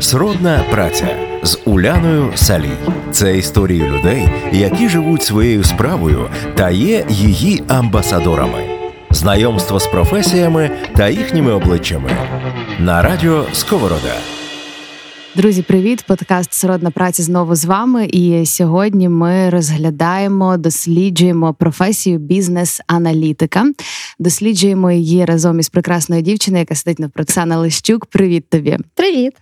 Сродна праця з Уляною Салій. Це історії людей, які живуть своєю справою та є її амбасадорами. Знайомство з професіями та їхніми обличчями на радіо Сковорода. Друзі, привіт! Подкаст Сродна праця знову з вами. І сьогодні ми розглядаємо, досліджуємо професію бізнес-аналітика. Досліджуємо її разом із прекрасною дівчиною, яка сидить навпроти Оксана Лищук. Привіт тобі! Привіт!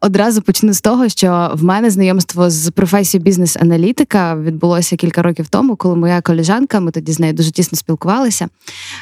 Одразу почну з того, що в мене знайомство з професією бізнес-аналітика відбулося кілька років тому, коли моя колежанка, ми тоді з нею дуже тісно спілкувалися.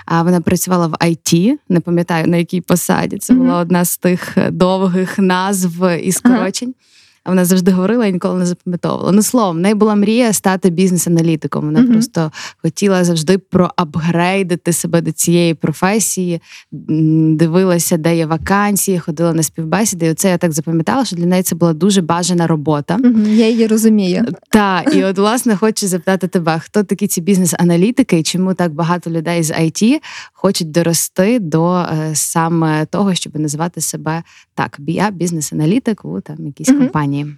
А вона працювала в IT, не пам'ятаю на якій посаді. Це була одна з тих довгих назв і скорочень. А вона завжди говорила і ніколи не запам'ятовувала. Ну, словом, в неї була мрія стати бізнес-аналітиком. Вона uh-huh. просто хотіла завжди проапгрейдити себе до цієї професії, дивилася, де є вакансії, ходила на співбесіди. І оце я так запам'ятала, що для неї це була дуже бажана робота. Uh-huh. Я її розумію. Так, і от, власне, хочу запитати тебе, хто такі ці бізнес-аналітики, і чому так багато людей з IT хочуть дорости до е, саме того, щоб називати себе так, я бізнес-аналітик у там якійсь uh-huh. компанії компанії?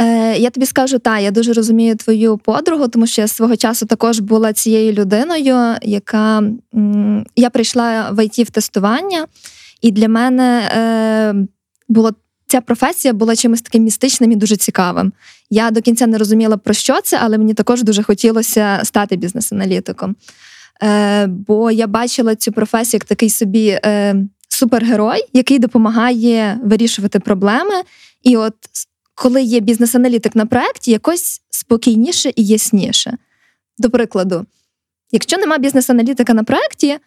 Е, Я тобі скажу, так, я дуже розумію твою подругу, тому що я свого часу також була цією людиною, яка м, я прийшла в IT в тестування, і для мене е, було. Ця професія була чимось таким містичним і дуже цікавим. Я до кінця не розуміла, про що це, але мені також дуже хотілося стати бізнес-аналітиком. Е, Бо я бачила цю професію як такий собі е, супергерой, який допомагає вирішувати проблеми. І от коли є бізнес-аналітик на проєкті, якось спокійніше і ясніше. До прикладу, якщо нема бізнес-аналітика на проєкті,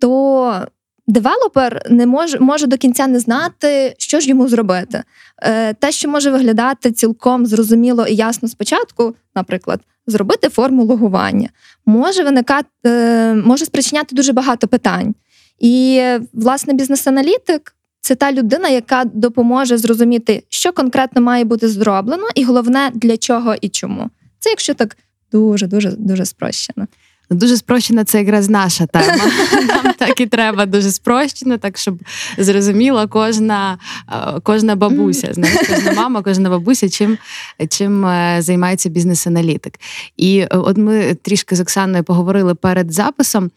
то девелопер не може може до кінця не знати, що ж йому зробити. Е, Те, що може виглядати цілком зрозуміло і ясно спочатку, наприклад, зробити форму логування, може виникати, е, може спричиняти дуже багато питань. І, власне, бізнес-аналітик це та людина, яка допоможе зрозуміти, що конкретно має бути зроблено, і головне для чого і чому. Це якщо так дуже дуже дуже спрощено. Дуже спрощена це якраз наша тема. Нам так і треба дуже спрощено, так щоб зрозуміла кожна кожна бабуся, знаєш, кожна мама, кожна бабуся, чим чим е, займається бізнес-аналітик. І е, от ми трішки з Оксаною поговорили перед записом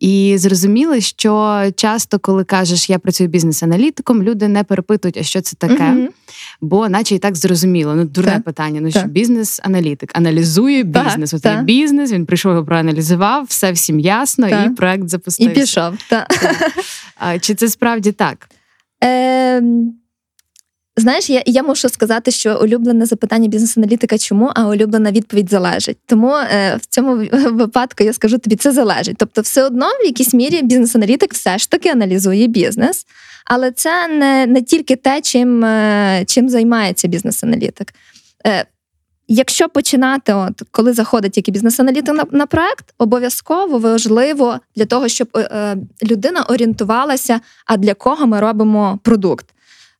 і зрозуміли, що часто, коли кажеш, я працюю бізнес-аналітиком, люди не перепитують, а що це таке, бо наче і так зрозуміло. Ну, дурне так, питання. Ну що бізнес-аналітик аналізує бізнес. Оцей бізнес, він прийшов його проаналізував, все всім ясно, так. і проект запустився. І пішов. Так. Так. Чи це справді так? Е, Знаєш, я я мушу сказати, що улюблене запитання бізнес-аналітика чому, а улюблена відповідь залежить. Тому е, в цьому випадку я скажу тобі, це залежить. Тобто, все одно в якійсь мірі бізнес-аналітик все ж таки аналізує бізнес, але це не не тільки те, чим е, чим займається бізнес-аналітик. Е, Якщо починати, от коли заходить тільки бізнес-аналітик на, на проект, обов'язково важливо для того, щоб е, е, людина орієнтувалася, а для кого ми робимо продукт,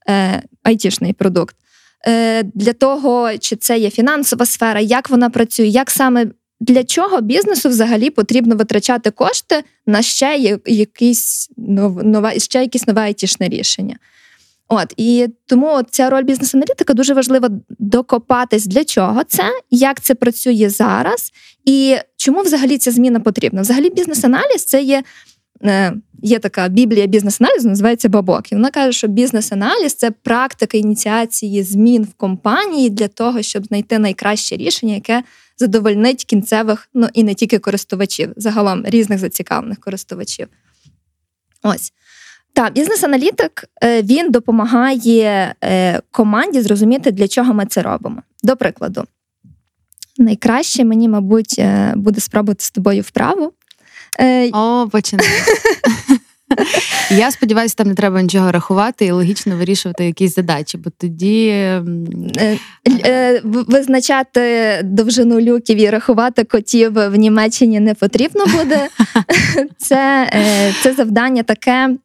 е, айтішний продукт. Е, Для того, чи це є фінансова сфера, як вона працює, як саме для чого бізнесу взагалі потрібно витрачати кошти на ще якісь нове, ще якісь нове айтішне рішення. От і тому ця роль бізнес-аналітика дуже важливо докопатись для чого це, як це працює зараз, і чому взагалі ця зміна потрібна. Взагалі, бізнес-аналіз це є. Е, є така біблія бізнес-аналізу, називається Бабок. І вона каже, що бізнес-аналіз це практика ініціації змін в компанії для того, щоб знайти найкраще рішення, яке задовольнить кінцевих, ну і не тільки користувачів, загалом різних зацікавлених користувачів. Ось. Так, бізнес-аналітик е, він допомагає е, команді зрозуміти, для чого ми це робимо. До прикладу, найкраще мені, мабуть, е, буде спробувати з тобою вправу. О, починай. Я сподіваюся, там не треба нічого рахувати і логічно вирішувати якісь задачі, бо тоді визначати довжину люків і рахувати котів в Німеччині не потрібно буде. Це, Це завдання таке.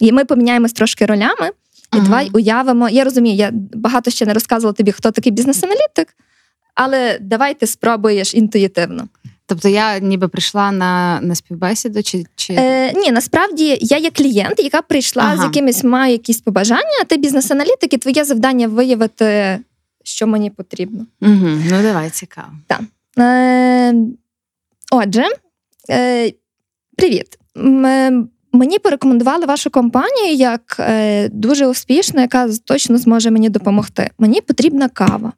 І ми поміняємось трошки ролями. І ага. давай уявимо. Я розумію, я багато ще не розказувала тобі, хто такий бізнес-аналітик, але давай ти спробуєш інтуїтивно. Тобто я ніби прийшла на на співбесіду, чи чи Е, ні, насправді я є клієнт, яка прийшла Ага. з якимись має якісь побажання. А ти бізнес-аналітик, і твоє завдання виявити, що мені потрібно. угу. ну давай цікаво. Е, отже, е, привіт. М, е, Мені порекомендували вашу компанію як е, дуже успішну, яка точно зможе мені допомогти. Мені потрібна кава.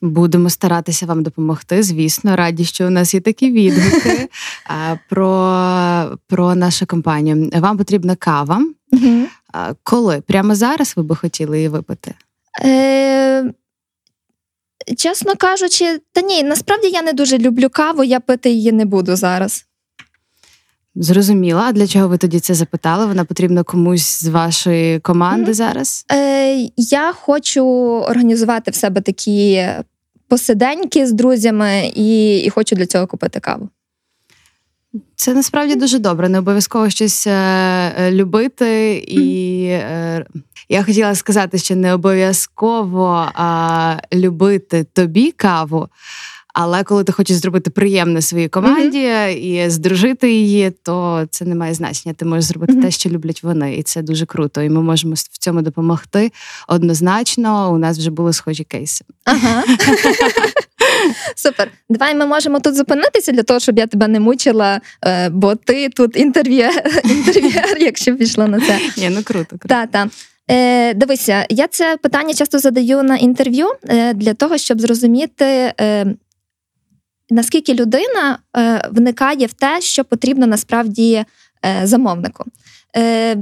Будемо старатися вам допомогти. Звісно, раді, що у нас є такі відгуки про, про нашу компанію. Вам потрібна кава. Коли? Прямо зараз ви би хотіли її випити? Е, чесно кажучи, та ні, насправді я не дуже люблю каву, я пити її не буду зараз. Зрозуміла. А для чого ви тоді це запитали? Вона потрібна комусь з вашої команди Мгм. зараз? Е, я хочу організувати в себе такі посиденьки з друзями і, і хочу для цього купити каву. Це насправді дуже добре. Не обов'язково щось е, е, любити. І е, я хотіла сказати, що не обов'язково а, любити тобі каву. Але коли ти хочеш зробити приємне своїй команді і здружити її, то це не має значення. Ти можеш зробити Мгм. те, що люблять вони, і це дуже круто. І ми можемо в цьому допомогти. Однозначно, у нас вже були схожі кейси. Ага. Супер. Давай ми можемо тут зупинитися для того, щоб я тебе не мучила, е, бо ти тут інтерв'єр, інтерв'єр якщо пішла на це. Ні, ну круто, круто. Та, та. Е, дивися, я це питання часто задаю на інтерв'ю е, для того, щоб зрозуміти, е, наскільки людина е, вникає в те, що потрібно насправді е, замовнику. Е,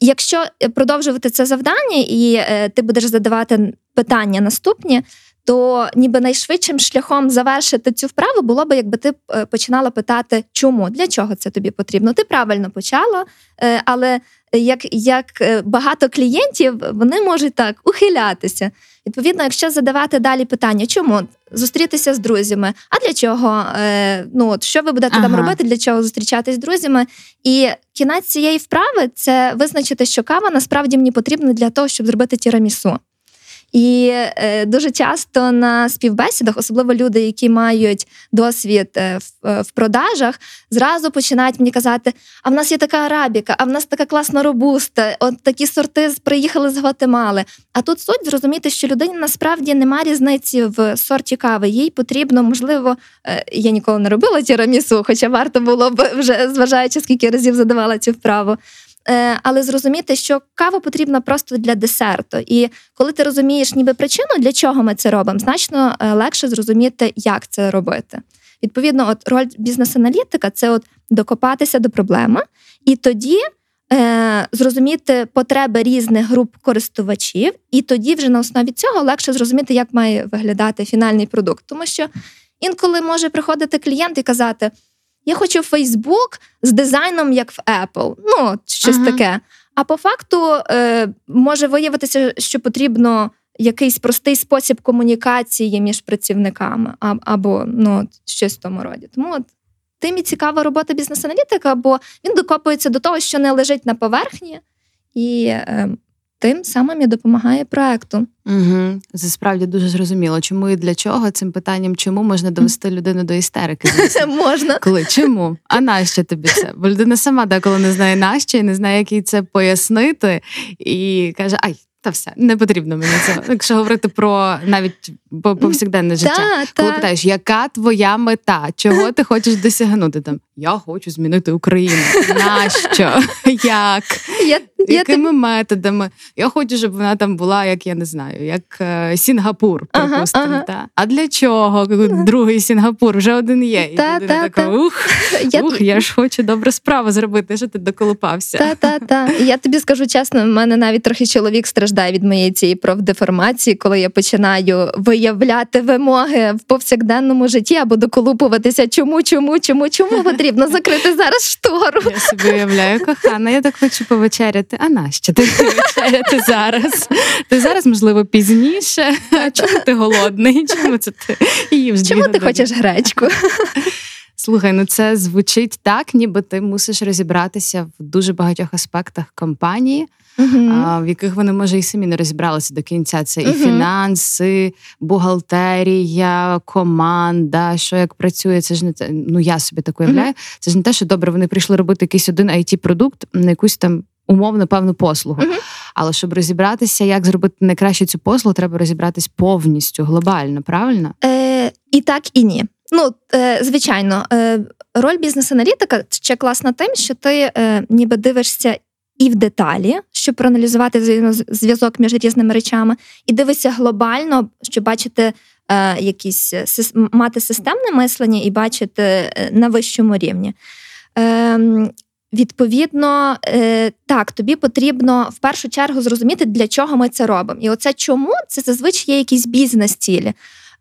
якщо продовжувати це завдання, і ти будеш задавати питання наступні, то ніби найшвидшим шляхом завершити цю вправу було би, якби ти е, починала питати, чому, для чого це тобі потрібно. Ти правильно почала, е, але як, як е, багато клієнтів, вони можуть так ухилятися. Відповідно, якщо задавати далі питання, чому зустрітися з друзями, а для чого? Ну от що ви будете там робити, для чого зустрічатись з друзями? І кінець цієї вправи це визначити, що кава насправді мені потрібна для того, щоб зробити тірамісу. І е, дуже часто на співбесідах, особливо люди, які мають досвід е, в, е, продажах, зразу починають мені казати: а в нас є така арабіка, а в нас така класна робуста, от такі сорти приїхали з Гватемали. А тут суть зрозуміти, що людині насправді немає різниці в сорті кави. Їй потрібно, можливо, я ніколи не робила тірамісу, хоча варто було б вже зважаючи, скільки разів задавала цю вправу. Е, Але зрозуміти, що кава потрібна просто для десерту. І коли ти розумієш ніби причину, для чого ми це робимо, значно е, легше зрозуміти, як це робити. Відповідно, от роль бізнес-аналітика це от докопатися до проблеми, і тоді е, зрозуміти потреби різних груп користувачів, і тоді вже на основі цього легше зрозуміти, як має виглядати фінальний продукт. Тому що інколи може приходити клієнт і казати: Я хочу Facebook з дизайном, як в Apple. Ну, щось Ага. таке. А по факту е, може виявитися, що потрібно якийсь простий спосіб комунікації між працівниками, а, або ну, щось в тому роді. Тому от тим і цікава робота бізнес-аналітика, бо він докопується до того, що не лежить на поверхні, і е, тим самим і допомагає проекту. Угу. Це справді дуже зрозуміло. Чому і для чого цим питанням, чому можна довести людину до істерики? звісно. Можна. Коли чому? А нащо тобі це? Бо людина сама деколи не знає нащо і не знає, як їй це пояснити, і каже: Ай, та все, не потрібно мені цього. Якщо говорити про навіть по- повсякденне життя. Та, Коли та. питаєш, яка твоя мета? Чого ти хочеш досягнути? Там я хочу змінити Україну. Нащо? Як? Я, я Якими методами? Я хочу, щоб вона там була, як я не знаю, як е, Сінгапур, припустимо. ага. Та. А для чого? Другий Сінгапур вже один є. І Та, та, така, ух, я, ух, я ж хочу добру справу зробити, що ти доколупався. Та, та, та. Я тобі скажу чесно, в мене навіть трохи чоловік страждає від моєї цієї профдеформації, коли я починаю виявляти вимоги в повсякденному житті або доколупуватися, чому, чому, чому, чому потрібно закрити зараз штору. Я собі уявляю, кохана, я так хочу повечеряти. А нащо ти вечеряти зараз? Ти зараз, можливо, пізніше. А чому ти голодний? Чому це ти їв Чому ти хочеш гречку? Слухай, ну це звучить так, ніби ти мусиш розібратися в дуже багатьох аспектах компанії, А, в яких вони може і самі не розібралися до кінця. Це і Мгм. фінанси, бухгалтерія, команда, що як працює. Це ж не те. Ну я собі так уявляю. Це ж не те, що добре, вони прийшли робити якийсь один it продукт на якусь там умовно певну послугу. Але щоб розібратися, як зробити найкраще цю послугу, треба розібратись повністю глобально, правильно? Е, і так, і ні. Ну, е, звичайно, е, роль бізнес-аналітика ще класна тим, що ти е, ніби дивишся і в деталі, щоб проаналізувати взаємозв'язок між різними речами, і дивишся глобально, щоб бачити е, якісь е, мати системне мислення і бачити е, на вищому рівні. Е, Відповідно, так, тобі потрібно в першу чергу зрозуміти, для чого ми це робимо. І оце чому це зазвичай є якісь бізнес-цілі.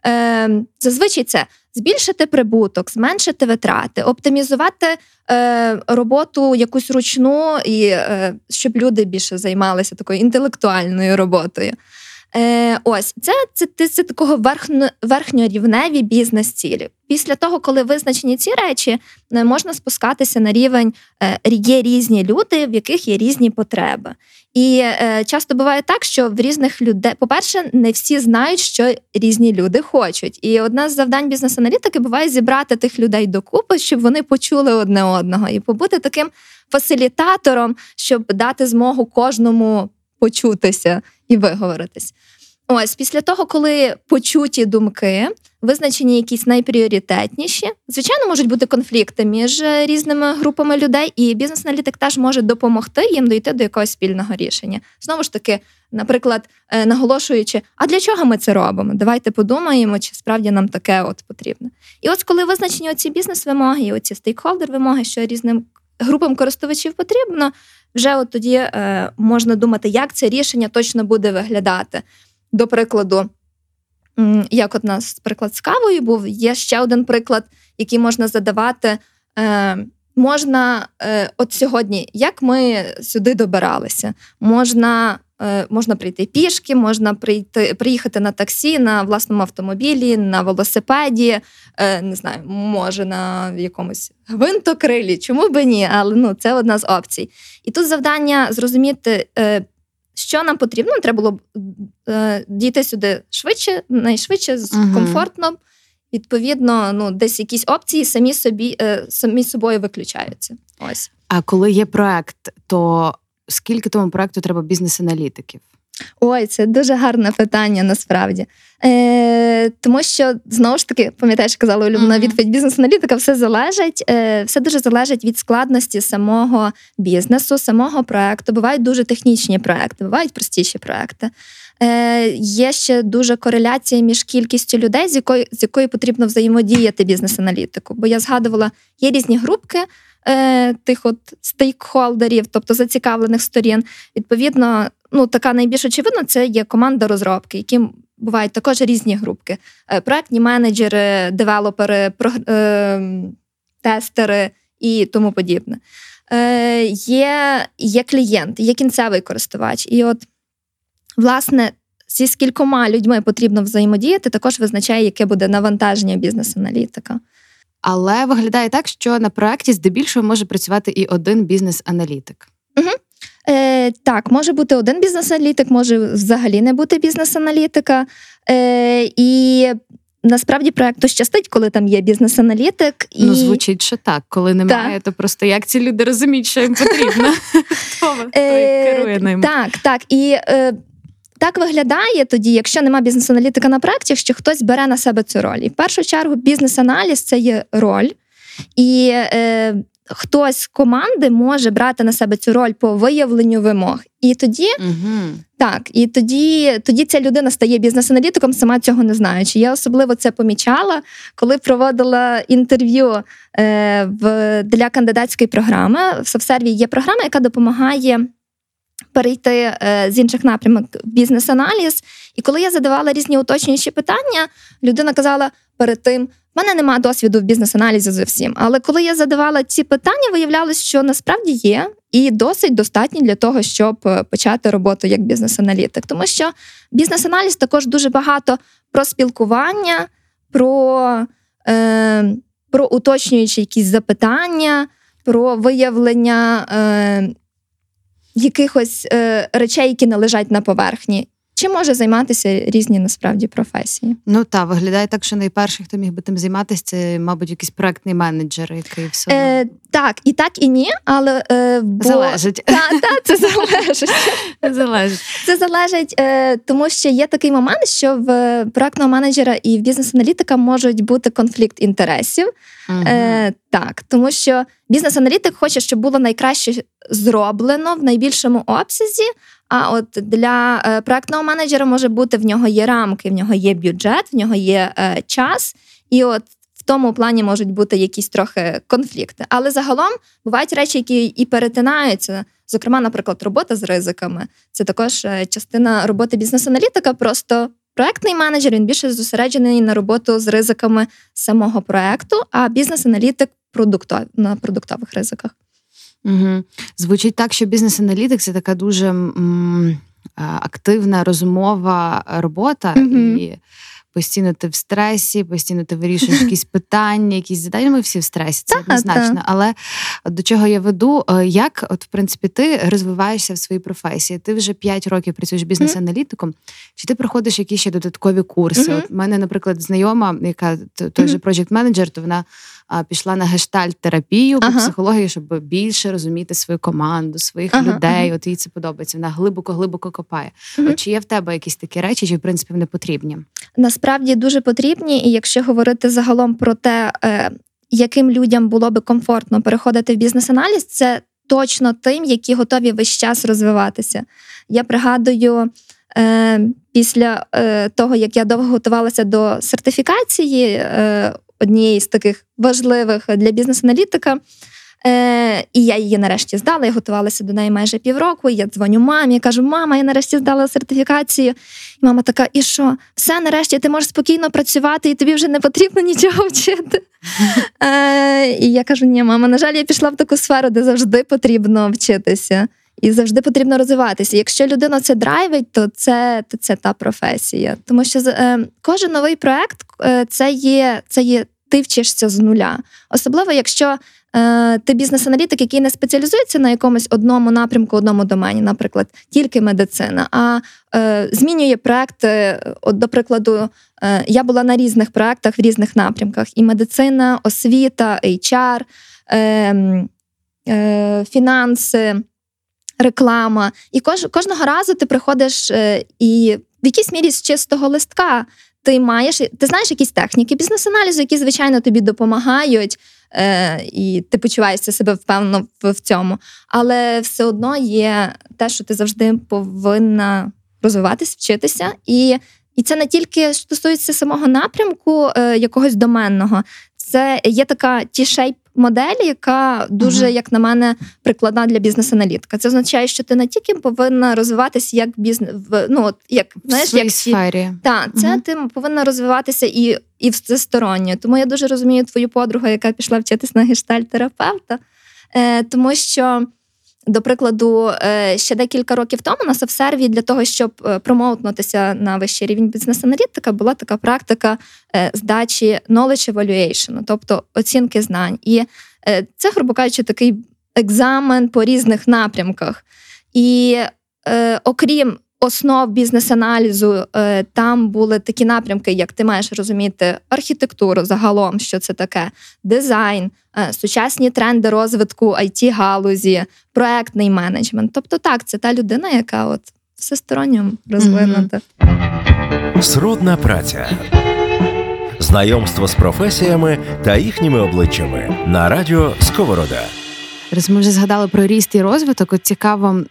Е, зазвичай це збільшити прибуток, зменшити витрати, оптимізувати е, роботу якусь ручну, і е, щоб люди більше займалися такою інтелектуальною роботою. Е, ось це, це, це, це такого верхньо, верхньорівневі бізнес-цілі. Після того, коли визначені ці речі, е, можна спускатися на рівень е, є різні люди, в яких є різні потреби. І е, часто буває так, що в різних людей, по-перше, не всі знають, що різні люди хочуть. І одне з завдань бізнес-аналітики буває зібрати тих людей докупи, щоб вони почули одне одного, і побути таким фасилітатором, щоб дати змогу кожному почутися і виговоритись. Ось після того, коли почуті думки, визначені якісь найпріоритетніші, звичайно, можуть бути конфлікти між е, різними групами людей, і бізнес-аналітик теж може допомогти їм дійти до якогось спільного рішення. Знову ж таки, наприклад, е, наголошуючи, а для чого ми це робимо? Давайте подумаємо, чи справді нам таке от потрібно. І ось коли визначені оці бізнес-вимоги, оці стейкхолдер-вимоги, що різним групам користувачів потрібно, вже от тоді е, можна думати, як це рішення точно буде виглядати. До прикладу, як от у нас приклад з кавою був, є ще один приклад, який можна задавати. Е, можна, е, от сьогодні, як ми сюди добиралися? Можна, е, можна прийти пішки, можна прийти, приїхати на таксі, на власному автомобілі, на велосипеді, е, не знаю, може на якомусь гвинтокрилі, чому би ні, але ну, це одна з опцій. І тут завдання зрозуміти, е, що нам потрібно. Треба було дійти сюди швидше, найшвидше, Мгм. комфортно. Відповідно, ну, десь якісь опції самі собі е, самі собою виключаються. Ось. А коли є проект, то скільки тому проекту треба бізнес-аналітиків? Ой, це дуже гарне питання насправді. Е, тому що знову ж таки, пам'ятаєш, казала улюблена Мгм. відповідь бізнес-аналітика, все залежить, е, все дуже залежить від складності самого бізнесу, самого проекту. Бувають дуже технічні проекти, бувають простіші проекти. Е, є ще дуже кореляція між кількістю людей, з якою з якою потрібно взаємодіяти бізнес-аналітику. Бо я згадувала, є різні групки е, тих от стейкхолдерів, тобто зацікавлених сторін. Відповідно, ну така найбільш очевидна це є команда розробки, які бувають також різні групки: Е, проектні менеджери, девелопери, прогр- е, тестери і тому подібне. Е, є, є клієнт, є кінцевий користувач. І от, власне, зі скількома людьми потрібно взаємодіяти, також визначає, яке буде навантаження бізнес-аналітика. Але виглядає так, що на проекті здебільшого може працювати і один бізнес-аналітик. Е, так, може бути один бізнес-аналітик, може взагалі не бути бізнес-аналітика. Е, і насправді проекту щастить, коли там є бізнес-аналітик. І... Ну, звучить, що так. Коли немає, то просто як ці люди розуміють, що їм потрібно. Хто Е, керує ним? Так, так. І е, так виглядає тоді, якщо нема бізнес-аналітика на проєкті, що хтось бере на себе цю роль. І в першу чергу бізнес-аналіз це є роль. І е, хтось з команди може брати на себе цю роль по виявленню вимог. І тоді Угу. так, і тоді, тоді ця людина стає бізнес-аналітиком, сама цього не знаючи. Я особливо це помічала, коли проводила інтерв'ю е, в, для кандидатської програми. В Совсерві є програма, яка допомагає перейти е, з інших напрямок бізнес-аналіз. І коли я задавала різні уточнюючі питання, людина казала перед тим. в мене немає досвіду в бізнес-аналізі зовсім. Але коли я задавала ці питання, виявлялось, що насправді є, і досить достатні для того, щоб е, почати роботу як бізнес-аналітик. Тому що бізнес-аналіз також дуже багато про спілкування, про е, про уточнюючі якісь запитання, про виявлення е, якихось е, речей, які не лежать на поверхні. Чим може займатися різні насправді професії? Ну так, виглядає так, що найперший, хто міг би тим займатися, це, мабуть, якийсь проектний менеджер, який все Е, так, і так, і ні, але е, бо... залежить. Так, так, це залежить. залежить. Це залежить, е, тому що є такий момент, що в проектного менеджера і в бізнес-аналітика можуть бути конфлікт інтересів. Мгм. Е, так, тому що бізнес-аналітик хоче, щоб було найкраще зроблено в найбільшому обсязі. А от для е, проектного менеджера може бути в нього є рамки, в нього є бюджет, в нього є е, час, і от в тому плані можуть бути якісь трохи конфлікти. Але загалом бувають речі, які і перетинаються. Зокрема, наприклад, робота з ризиками. Це також е, частина роботи бізнес-аналітика. Просто проектний менеджер він більше зосереджений на роботу з ризиками самого проекту, а бізнес-аналітик продуктов, на продуктових ризиках. Угу. Звучить так, що бізнес-аналітик це така дуже м, активна розумова робота, Мгм. і постійно ти в стресі, постійно ти вирішуєш якісь питання, якісь завдання. Ми всі в стресі, це однозначно. Але до чого я веду, е, як, от, в принципі, ти розвиваєшся в своїй професії? Ти вже 5 років працюєш бізнес-аналітиком, чи ти проходиш якісь ще додаткові курси? От в мене, наприклад, знайома, яка той же project менеджер то вона пішла на гештальт-терапію по психології, щоб більше розуміти свою команду, своїх Ага, людей. ага. От їй це подобається. Вона глибоко-глибоко копає. Мгм. От чи є в тебе якісь такі речі, чи в принципі вони потрібні? Насправді дуже потрібні, і якщо говорити загалом про те, е, яким людям було би комфортно переходити в бізнес-аналіз, це точно тим, які готові весь час розвиватися. Я пригадую. е, Після е, того, як я довго готувалася до сертифікації, однієї з таких важливих для бізнес-аналітика, е, і я її нарешті здала, я готувалася до неї майже півроку. Я дзвоню мамі, кажу: мама, я нарешті здала сертифікацію. І мама така: і що? Все, нарешті ти можеш спокійно працювати, і тобі вже не потрібно нічого вчити. Е, і я кажу: ні, мама, на жаль, я пішла в таку сферу, де завжди потрібно вчитися. І завжди потрібно розвиватися. Якщо людина це драйвить, то це, то це та професія. Тому що е, кожен новий проект е, це є, це є ти вчишся з нуля. Особливо, якщо е, ти бізнес-аналітик, який не спеціалізується на якомусь одному напрямку, одному домені, наприклад, тільки медицина, а е, змінює проекти. От, до прикладу, е, я була на різних проектах в різних напрямках: і медицина, освіта, HR, е, е, фінанси реклама. І кож, кожного разу ти приходиш е, і в якійсь мірі з чистого листка ти маєш, ти знаєш якісь техніки бізнес-аналізу, які, звичайно, тобі допомагають, е, і ти почуваєшся себе впевнено в, в цьому. Але все одно є те, що ти завжди повинна розвиватись, вчитися. І, і це не тільки стосується самого напрямку е, якогось доменного, це є така T-shape модель, яка дуже, Мгм. як на мене, прикладна для бізнес-аналітика. Це означає, що ти не тільки повинна розвиватися як бізнес, в ну от як в знаєш, як сфері. так, це Мгм. ти повинна розвиватися і, і всесторонньо. Тому я дуже розумію твою подругу, яка пішла вчитись на гештальт-терапевта, е, тому що. До прикладу, е, ще декілька років тому на софсерві для того, щоб е, промоутнутися на вищий рівень бізнес-аналітика, була така практика е, здачі knowledge evaluation, тобто оцінки знань. І це, грубо кажучи, такий екзамен по різних напрямках. І окрім основ бізнес-аналізу, е, там були такі напрямки, як ти маєш розуміти архітектуру загалом, що це таке, дизайн, е, сучасні тренди розвитку it галузі проектний менеджмент. Тобто, так, це та людина, яка от всесторонньо розвинута. Сродна праця. Знайомство з професіями та їхніми обличчями на радіо Сковорода. Раз ми вже згадали про ріст і розвиток. От цікаво,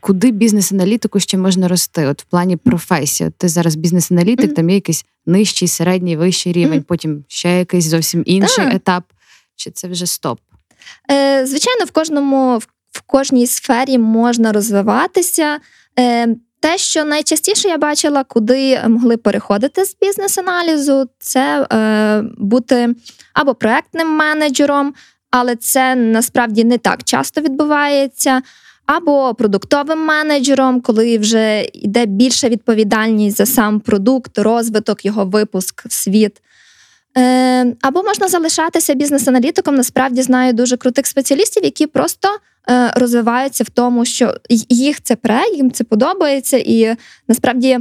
куди бізнес-аналітику ще можна рости? От в плані професії. От ти зараз бізнес-аналітик, Мгм. там є якийсь нижчий, середній, вищий рівень, Мгм. потім ще якийсь зовсім інший Так. етап. Чи це вже стоп? Е, звичайно, в кожному в кожній сфері можна розвиватися. Е, те, що найчастіше я бачила, куди могли переходити з бізнес-аналізу, це е, бути або проектним менеджером, але це насправді не так часто відбувається. Або продуктовим менеджером, коли вже йде більша відповідальність за сам продукт, розвиток, його випуск в світ. Е, Або можна залишатися бізнес-аналітиком. Насправді знаю дуже крутих спеціалістів, які просто е, розвиваються в тому, що їх це пре, їм це подобається, і насправді.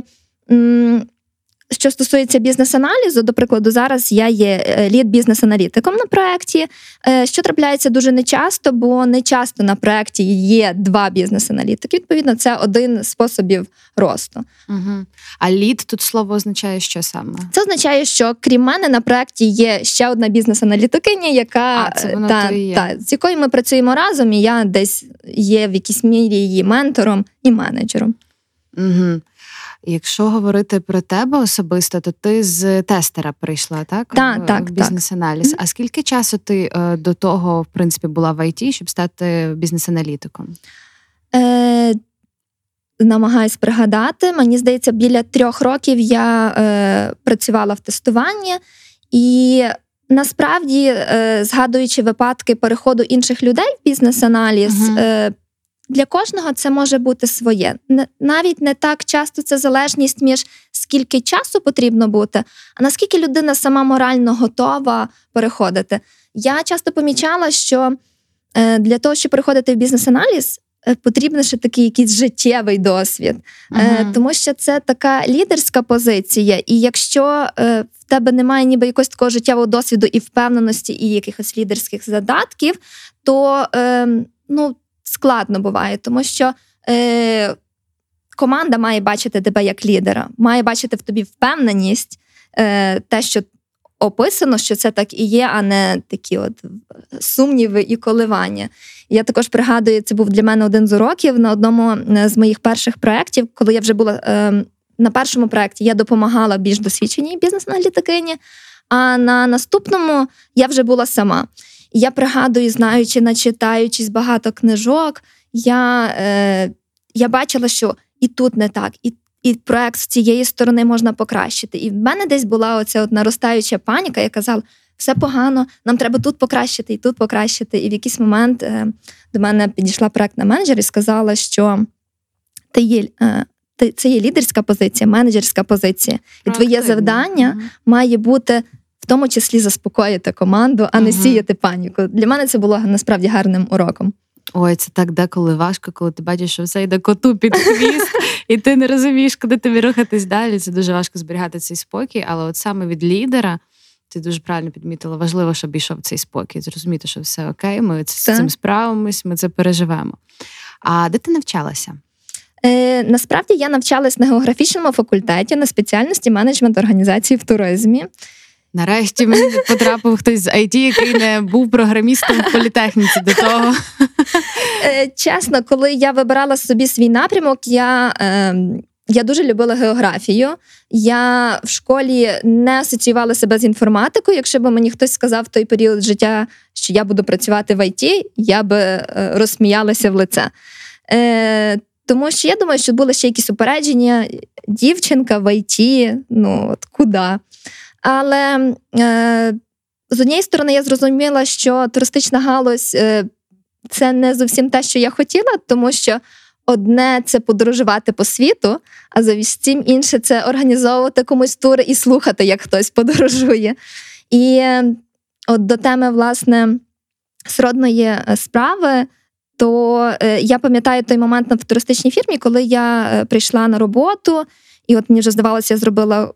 Що стосується бізнес-аналізу, до прикладу, зараз я є е, лід бізнес-аналітиком на проєкті, е, що трапляється дуже нечасто, бо не часто на проєкті є два бізнес-аналітики. Відповідно, це один з способів росту. Угу. А лід тут слово означає, що саме? Це означає, що крім мене на проєкті є ще одна бізнес-аналітикиня, яка а, це вона та, є. та, з якою ми працюємо разом, і я десь є в якійсь мірі її ментором і менеджером. Угу. Якщо говорити про тебе особисто, то ти з тестера прийшла, так? В, так, в бізнес-аналіз. так. А скільки часу ти е, до того, в принципі, була в ІТ, щоб стати бізнес-аналітиком? Е, намагаюсь пригадати. Мені здається, біля трьох років я е, працювала в тестуванні, і насправді, е, згадуючи випадки переходу інших людей в бізнес-аналіз, Мгм. Е, для кожного це може бути своє. Навіть не так часто це залежність між скільки часу потрібно бути, а наскільки людина сама морально готова переходити. Я часто помічала, що е, для того, щоб переходити в бізнес-аналіз, е, потрібен ще такий якийсь життєвий досвід, Е, Мгм. тому що це така лідерська позиція. І якщо е, в тебе немає ніби якогось такого життєвого досвіду і впевненості, і якихось лідерських задатків, то е, ну, складно буває, тому що. Е, Команда має бачити тебе як лідера, має бачити в тобі впевненість, е, те, що описано, що це так і є, а не такі от сумніви і коливання. Я також пригадую, це був для мене один з уроків на одному е, з моїх перших проєктів, коли я вже була е, на першому проєкті, я допомагала більш досвідченій бізнес-аналітикині, а на наступному я вже була сама. І я пригадую, знаючи, начитаючись багато книжок, я, е, я бачила, що і тут не так, і і проект з цієї сторони можна покращити. І в мене десь була оця от наростаюча паніка, я казала, все погано, нам треба тут покращити і тут покращити. І в якийсь момент е, до мене підійшла проектна менеджер і сказала, що ти є, е, це є лідерська позиція, менеджерська позиція. І твоє завдання має бути тому числі заспокоїти команду, а не Мгм. сіяти паніку. Для мене це було насправді гарним уроком. Ой, це так деколи важко, коли ти бачиш, що все йде коту під хвіст, і ти не розумієш, куди тобі рухатись далі. Це дуже важко зберігати цей спокій, але от саме від лідера. Ти дуже правильно підмітила, важливо, щоб йшов цей спокій, зрозуміти, що все окей, ми з цим справимось, ми це переживемо. А де ти навчалася? Е, насправді я навчалась на географічному факультеті на спеціальності менеджмент організації в туризмі. Нарешті мені потрапив хтось з IT, який не був програмістом в політехніці до того. Е, чесно, коли я вибирала собі свій напрямок, я, е, я дуже любила географію. Я в школі не асоціювала себе з інформатикою. Якщо б мені хтось сказав в той період життя, що я буду працювати в ІТ, я би е, розсміялася в лице. Е, тому що я думаю, що були ще якісь упередження. Дівчинка в ІТ, ну от куди. Але е, з однієї сторони, я зрозуміла, що туристична галузь е, це не зовсім те, що я хотіла, тому що одне це подорожувати по світу, а зовсім інше це організовувати комусь тури і слухати, як хтось подорожує. І е, от до теми, власне, сродної е, справи. То е, я пам'ятаю той момент в туристичній фірмі, коли я е, прийшла на роботу, і от мені вже здавалося, я зробила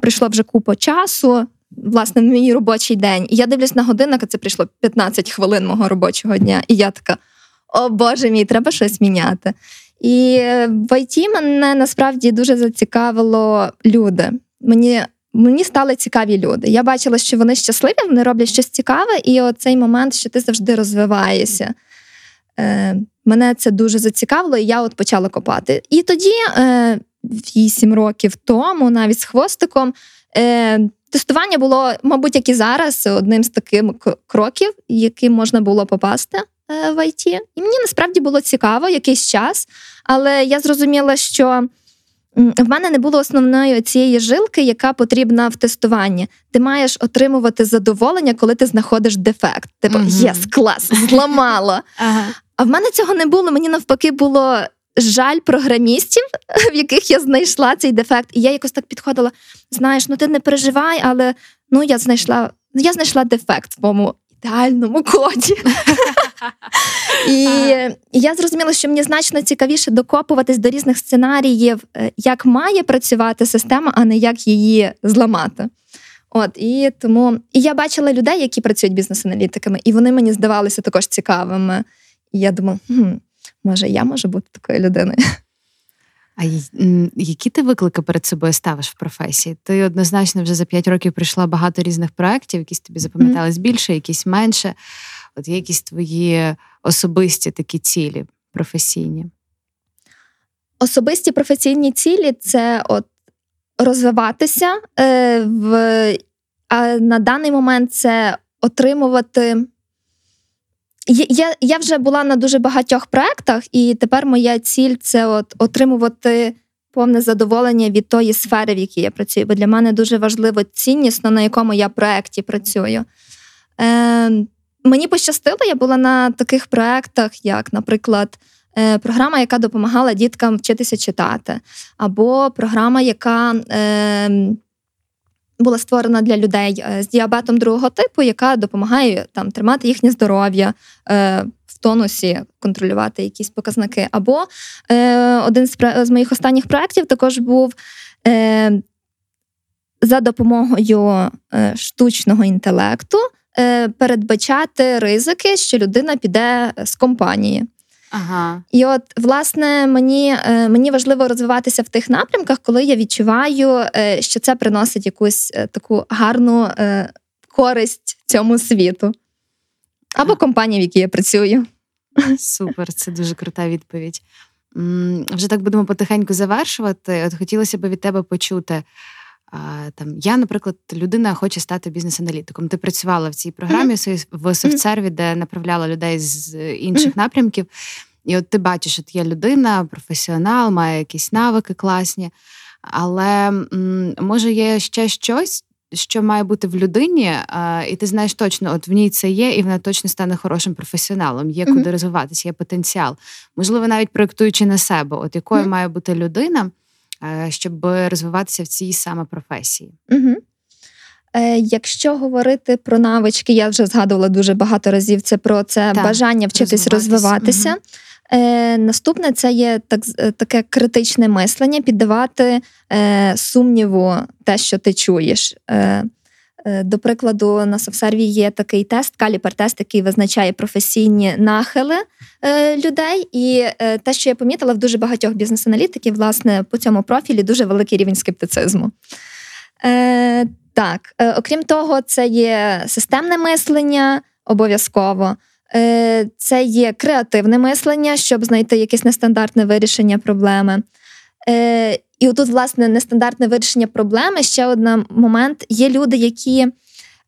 прийшло вже купа часу, власне, в мій робочий день. І я дивлюсь на годинник, а це прийшло 15 хвилин мого робочого дня. І я така: о Боже мій, треба щось міняти. І в ІТ мене насправді дуже зацікавило люди. Мені Мені стали цікаві люди. Я бачила, що вони щасливі, вони роблять щось цікаве, і оцей момент, що ти завжди розвиваєшся. Е, Мене це дуже зацікавило, і я от почала копати. І тоді, е, 8 років тому, навіть з хвостиком, е, тестування було, мабуть, як і зараз, одним з таких кроків, яким можна було попасти е, в ІТ. І мені насправді було цікаво якийсь час, але я зрозуміла, що. В мене не було основної цієї жилки, яка потрібна в тестуванні. Ти маєш отримувати задоволення, коли ти знаходиш дефект. Типу, єс, клас, зламала. Ага. А в мене цього не було. Мені навпаки було жаль програмістів, в яких я знайшла цей дефект. І я якось так підходила: знаєш, ну ти не переживай, але ну я знайшла я знайшла дефект в моєму ідеальному коді. І я зрозуміла, що мені значно цікавіше докопуватись до різних сценаріїв, е, як має працювати система, а не як її зламати. От і тому і я бачила людей, які працюють бізнес-аналітиками, і вони мені здавалися також цікавими. І я думала, хм, може, я можу бути такою людиною. А які ти виклики перед собою ставиш в професії? Ти однозначно вже за п'ять років пройшла багато різних проєктів, якісь тобі запам'ятались більше, якісь менше. От є якісь твої особисті такі цілі професійні? Особисті професійні цілі це от розвиватися е, в, а на даний момент це отримувати. Я я вже була на дуже багатьох проєктах, і тепер моя ціль це от отримувати повне задоволення від тої сфери, в якій я працюю. Бо для мене дуже важливо ціннісно, на якому я проєкті працюю. Е, Мені пощастило, я була на таких проєктах, як, наприклад, е, програма, яка допомагала діткам вчитися читати, або програма, яка е, була створена для людей е, з діабетом другого типу, яка допомагає там тримати їхнє здоров'я е, в тонусі, контролювати якісь показники. Або е, один з, з моїх останніх проєктів також був. Е, за допомогою е, штучного інтелекту Е, передбачати ризики, що людина піде з компанії. Ага. І от, власне, мені е, мені важливо розвиватися в тих напрямках, коли я відчуваю, е, що це приносить якусь таку гарну користь цьому світу. Або компанії, в якій я працюю. Супер, це дуже крута відповідь. Вже так будемо потихеньку завершувати. От хотілося б від тебе почути. Там я, наприклад, людина хоче стати бізнес-аналітиком. Ти працювала в цій програмі mm-hmm. в софтсерві, де направляла людей з інших mm-hmm. напрямків. І от ти бачиш, от є людина, професіонал, має якісь навики класні, але може є ще щось, що має бути в людині, і ти знаєш точно, от в ній це є, і вона точно стане хорошим професіоналом. Є куди розвиватися, є потенціал. Можливо, навіть проєктуючи на себе, от якою має бути людина. Е, щоб розвиватися в цій саме професії. Угу. Якщо говорити про навички, я вже згадувала дуже багато разів це про це так, бажання вчитись розвиватися. Угу. Е, Наступне це є так, таке критичне мислення, піддавати сумніву те, що ти чуєш. Е, до прикладу, на Софсерві є такий тест, каліпер-тест, який визначає професійні нахили е, людей. І е, те, що я помітила в дуже багатьох бізнес-аналітиків, власне, по цьому профілі дуже великий рівень скептицизму. Так, окрім того, це є системне мислення обов'язково. Це є креативне мислення, щоб знайти якесь нестандартне вирішення проблеми. І отут, власне, нестандартне вирішення проблеми. Ще один момент: є люди, які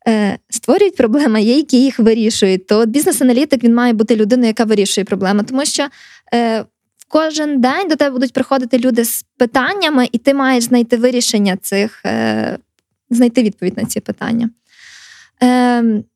е, створюють проблеми, є які їх вирішують. То бізнес-аналітик він має бути людиною, яка вирішує проблеми, тому що е, кожен день до тебе будуть приходити люди з питаннями, і ти маєш знайти вирішення цих, е, знайти відповідь на ці питання.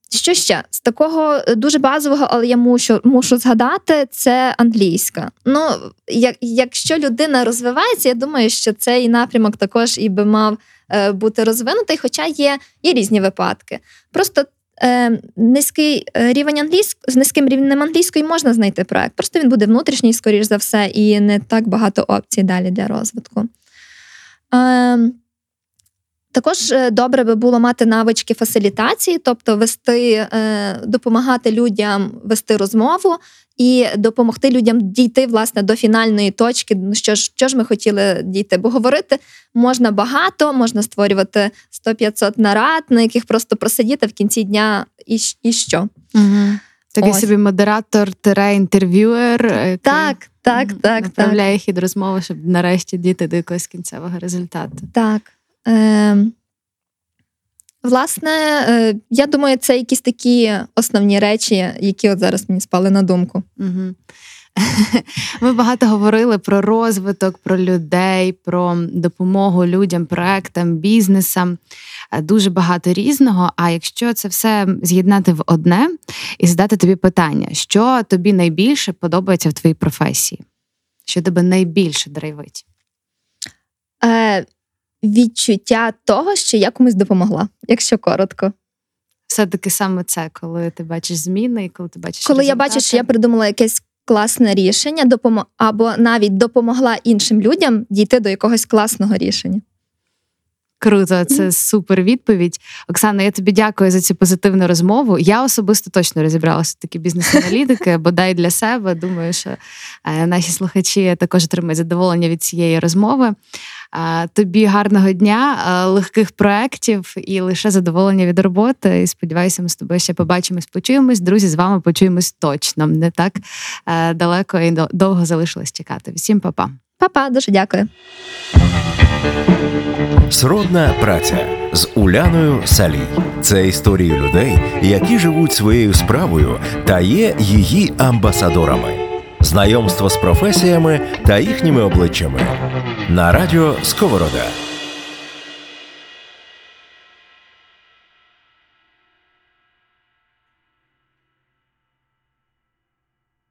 Що ще з такого е, дуже базового, але я мушу мушу згадати, це англійська. Ну, як, якщо людина розвивається, я думаю, що цей напрямок також і би мав е, бути розвинутий, хоча є є різні випадки. Просто е, низький е, рівень англійської з низьким рівнем англійської можна знайти проект. Просто він буде внутрішній, скоріш за все, і не так багато опцій далі для розвитку. Е, також е, добре би було мати навички фасилітації, тобто вести, е, допомагати людям вести розмову і допомогти людям дійти власне до фінальної точки. Ну, що ж що ж ми хотіли дійти? Бо говорити можна багато, можна створювати 100-500 нарад, на яких просто просидіти в кінці дня і і що. Угу. Такий Ось. собі модератор, тере інтерв'юер, е, так, так, так, направляє так. хід розмови, щоб нарешті дійти до якогось кінцевого результату. Так. Е, Власне, е, я думаю, це якісь такі основні речі, які от зараз мені спали на думку. Угу. Ми багато говорили про розвиток, про людей, про допомогу людям, проектам, бізнесам. Е, дуже багато різного. А якщо це все з'єднати в одне і задати тобі питання, що тобі найбільше подобається в твоїй професії? Що тебе найбільше драйвить? Е, відчуття того, що я комусь допомогла, якщо коротко. Все-таки саме це, коли ти бачиш зміни, і коли ти бачиш Коли я бачу, що я придумала якесь класне рішення, допомо... або навіть допомогла іншим людям дійти до якогось класного рішення. Круто, це супер відповідь. Оксана, я тобі дякую за цю позитивну розмову. Я особисто точно розібралася в такі бізнес-аналітики, бодай для себе. Думаю, що е, наші слухачі також отримають задоволення від цієї розмови. Тобі гарного дня, е, легких проєктів і лише задоволення від роботи. І сподіваюся, ми з тобою ще побачимось, почуємось. Друзі, з вами почуємось точно. Не так е, далеко і до- довго залишилось чекати. Всім па-па. Па-па, дуже дякую. Сродна праця з Уляною Салій. Це історії людей, які живуть своєю справою та є її амбасадорами. Знайомство з професіями та їхніми обличчями на радіо Сковорода.